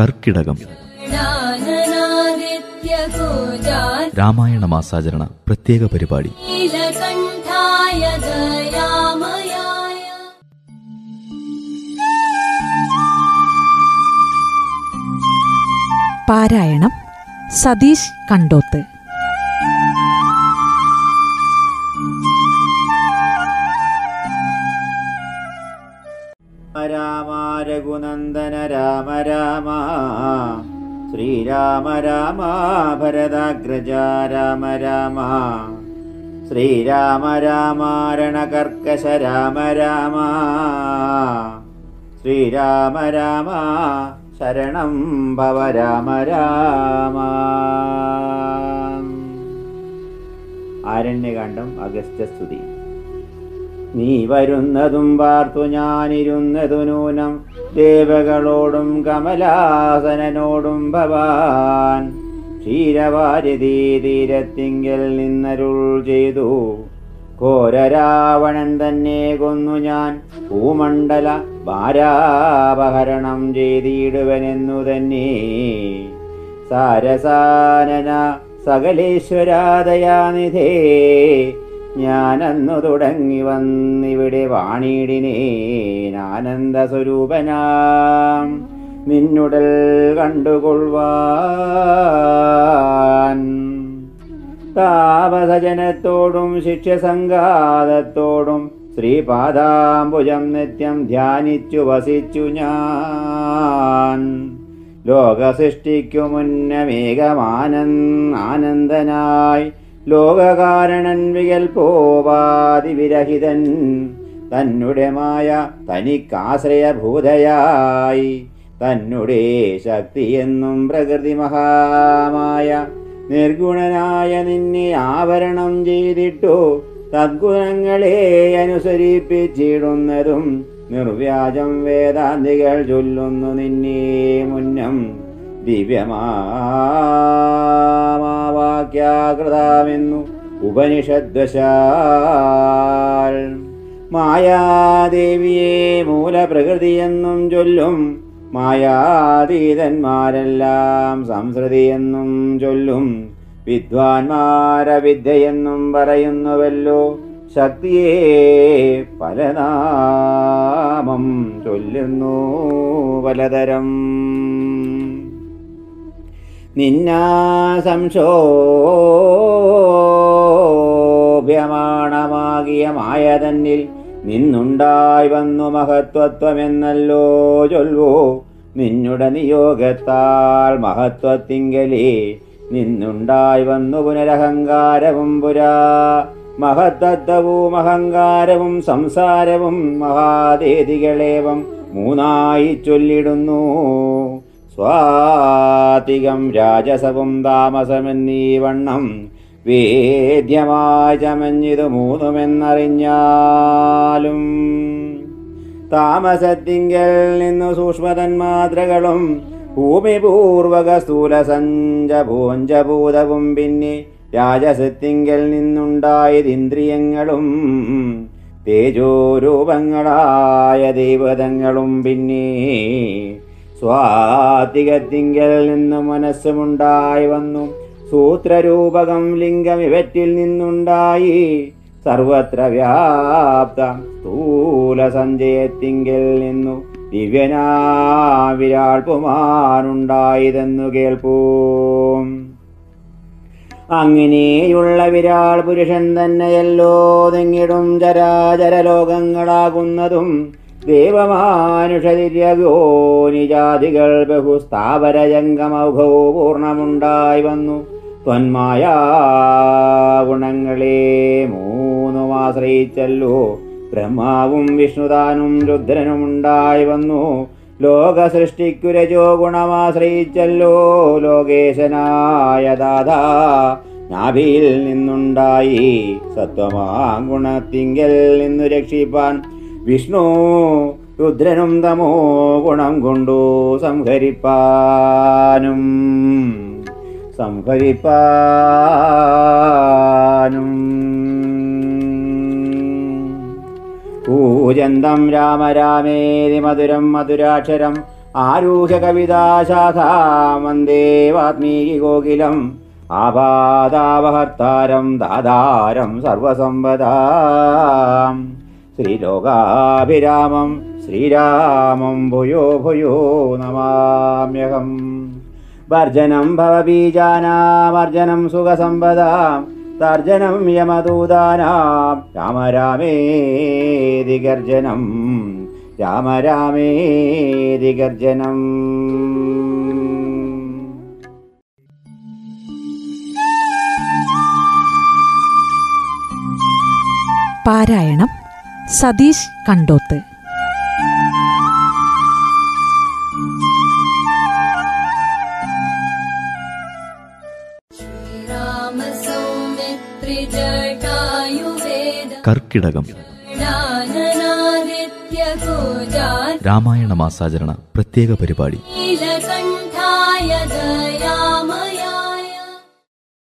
കർക്കിടകം. രാമായണ മാസാചരണ പ്രത്യേക പരിപാടി. പാരായണം സതീഷ് കണ്ടോത്ത്. രാമ രഘുനന്ദന രാമ രാമ ശ്രീരാമ രാമ ഭരതാഗ്രജ രാമ രാമ. ശ്രീരാമ രാമ രണകർക്കശ രാമ രാമ. ശ്രീരാമ രാമ ശരണം ഭവ രാമ രാമ. ആരണ്യകാന്ഡം അഗസ്ത്യസ്തുതി. നീ വരുന്നതും പാർത്തു ഞാനിരുന്നതു നൂനം ദേവകളോടും കമലാസനോടും ഭവാൻ. ക്ഷീരവാരി തീരത്തിങ്കൽ നിന്നരുൾ ചെയ്തു. ഘോരരാവണൻ തന്നെ കൊന്നു ഞാൻ. ഭൂമണ്ഡല ഭാരാപഹരണം ചെയ്തിടുവനെന്നു തന്നെ. സാരസാനന സകലേശ്വരാദയാനിധേ ഞാനന്നു തുടങ്ങി വന്നിവിടെ വാണിടിനേനാനന്ദ സ്വരൂപനാം നിന്നുടൽ കണ്ടുകൊള്ളുവാൻ. താപസജനത്തോടും ശിക്ഷസംഘാതത്തോടും ശ്രീപാദാംബുജം നിത്യം ധ്യാനിച്ചു വസിച്ചു ഞാൻ. ലോകസൃഷ്ടിക്കു മുന്നമേകമാനൻ ആനന്ദനായി ലോകകാരണൻ വികൽപോപാതിവിരഹിതൻ വിരഹിതൻ മായ തനിക്കാശ്രയഭൂതയായി. തന്നുടെ ശക്തിയെന്നും പ്രകൃതി മഹാമായ നിർഗുണനായ നിന്നെ ആവരണം ചെയ്തിട്ടു തദ്ഗുണങ്ങളെ അനുസരിപ്പിച്ചിടുന്നതും നിർവ്യാജം വേദാന്തികൾ ചൊല്ലുന്നു നിന്നെ മുന്നം. ദിവ്യമാവാക്യാകൃതാമെന്നു ഉപനിഷദ്വശാൽ. മായാദേവിയെ മൂലപ്രകൃതിയെന്നും ചൊല്ലും മായാതീതന്മാരെല്ലാം സംസൃതിയെന്നും ചൊല്ലും വിദ്വാൻമാരവിദ്യയെന്നും പറയുന്നുവല്ലോ ശക്തിയെ പലനാമം ചൊല്ലുന്നു പലതരം. നിന്നാ സംശോഭ്യമാണമാകിയ മായ തന്നിൽ നിന്നുണ്ടായി വന്നു മഹത്വത്വമെന്നല്ലോ ചൊൽവോ? നിന്നുടെ നിയോഗത്താൽ മഹത്വത്തിങ്കലേ നിന്നുണ്ടായി വന്നു പുനരഹങ്കാരവും പുരാ. മഹത്തത്വവും അഹങ്കാരവും സംസാരവും മഹാദേതികളേവം മൂന്നായി ചൊല്ലിടുന്നു. സ്വാതികം രാജസവും താമസമെന്നീ വണ്ണം വേദ്യമായി ചമഞ്ഞിതു മൂന്നുമെന്നറിഞ്ഞാലും. താമസത്തിങ്കൽ നിന്നു സൂക്ഷ്മതന്മാത്രകളും ഭൂമിപൂർവക സ്ഥൂല സഞ്ചഭൂഞ്ചഭൂതവും പിന്നെ രാജസത്തിങ്കൽ നിന്നുണ്ടായതിന്ദ്രിയങ്ങളും തേജോരൂപങ്ങളായ ദൈവതങ്ങളും പിന്നെ സ്വാതികത്തിങ്കൽ നിന്ന് മനസ്സുമുണ്ടായി വന്നു. സൂത്രരൂപകം ലിംഗം ഇവറ്റിൽ നിന്നുണ്ടായി. സർവത്ര വ്യാപ്ത സ്ഥൂല സഞ്ചയത്തിങ്കൽ നിന്നു ദിവ്യനാ വിരാൾ പുമാനുണ്ടായതെന്നു കേൾപ്പൂ. അങ്ങനെയുള്ള വിരാൾ പുരുഷൻ തന്നെയല്ലോ തെങ്ങിടും ചരാചര ലോകങ്ങളാകുന്നതും ദേവമാനുഷതിര്യവോനിജാതികൾ നിജാതികൾ ബഹുസ്ഥാപരജംഗമൗഘോ പൂർണമുണ്ടായി വന്നു. ത്വന്മായ ഗുണങ്ങളെ മൂന്നും ആശ്രയിച്ചല്ലോ. ബ്രഹ്മാവും വിഷ്ണുതാനും രുദ്രനും ഉണ്ടായി വന്നു. ലോക സൃഷ്ടിക്കു രജോ ഗുണമാശ്രയിച്ചല്ലോ. ലോകേശനായ ദാദാ നാഭിയിൽ നിന്നുണ്ടായി സത്വമാ ഗുണത്തിങ്കൽ നിന്നു രക്ഷിപ്പാൻ വിഷ്ണു രുദ്രനും തമോ ഗുണം കൊണ്ടു സംഹരിപ്പാനും. സംഹരിപ്പാനും. പൂജന്തം രാമ രാമേതി മധുരം മധുരാക്ഷരം ആരൂഹ്യ കവിതാശാഖാം വന്ദേ വാത്മീകി ഗോകിലം ആപാദാവഹർത്താരം ദാതാരം സർവസമ്പദാം. ശ്രീലോകാഭിരാമം ശ്രീരാമം ഭൂയോ ഭൂയോ നമാമ്യഹം. വർജനം ഭവബീജാനാമർജനം സുഖസമ്പദാം തർജനം യമദൂതാനാം. രാമ രാമേതി ഗർജനം രാമ രാമേതി ഗർജനം പാരായണം സതീഷ് കണ്ടോത്ത്. കർക്കിടകം. രാമായണ മാസാചരണ പ്രത്യേക പരിപാടി.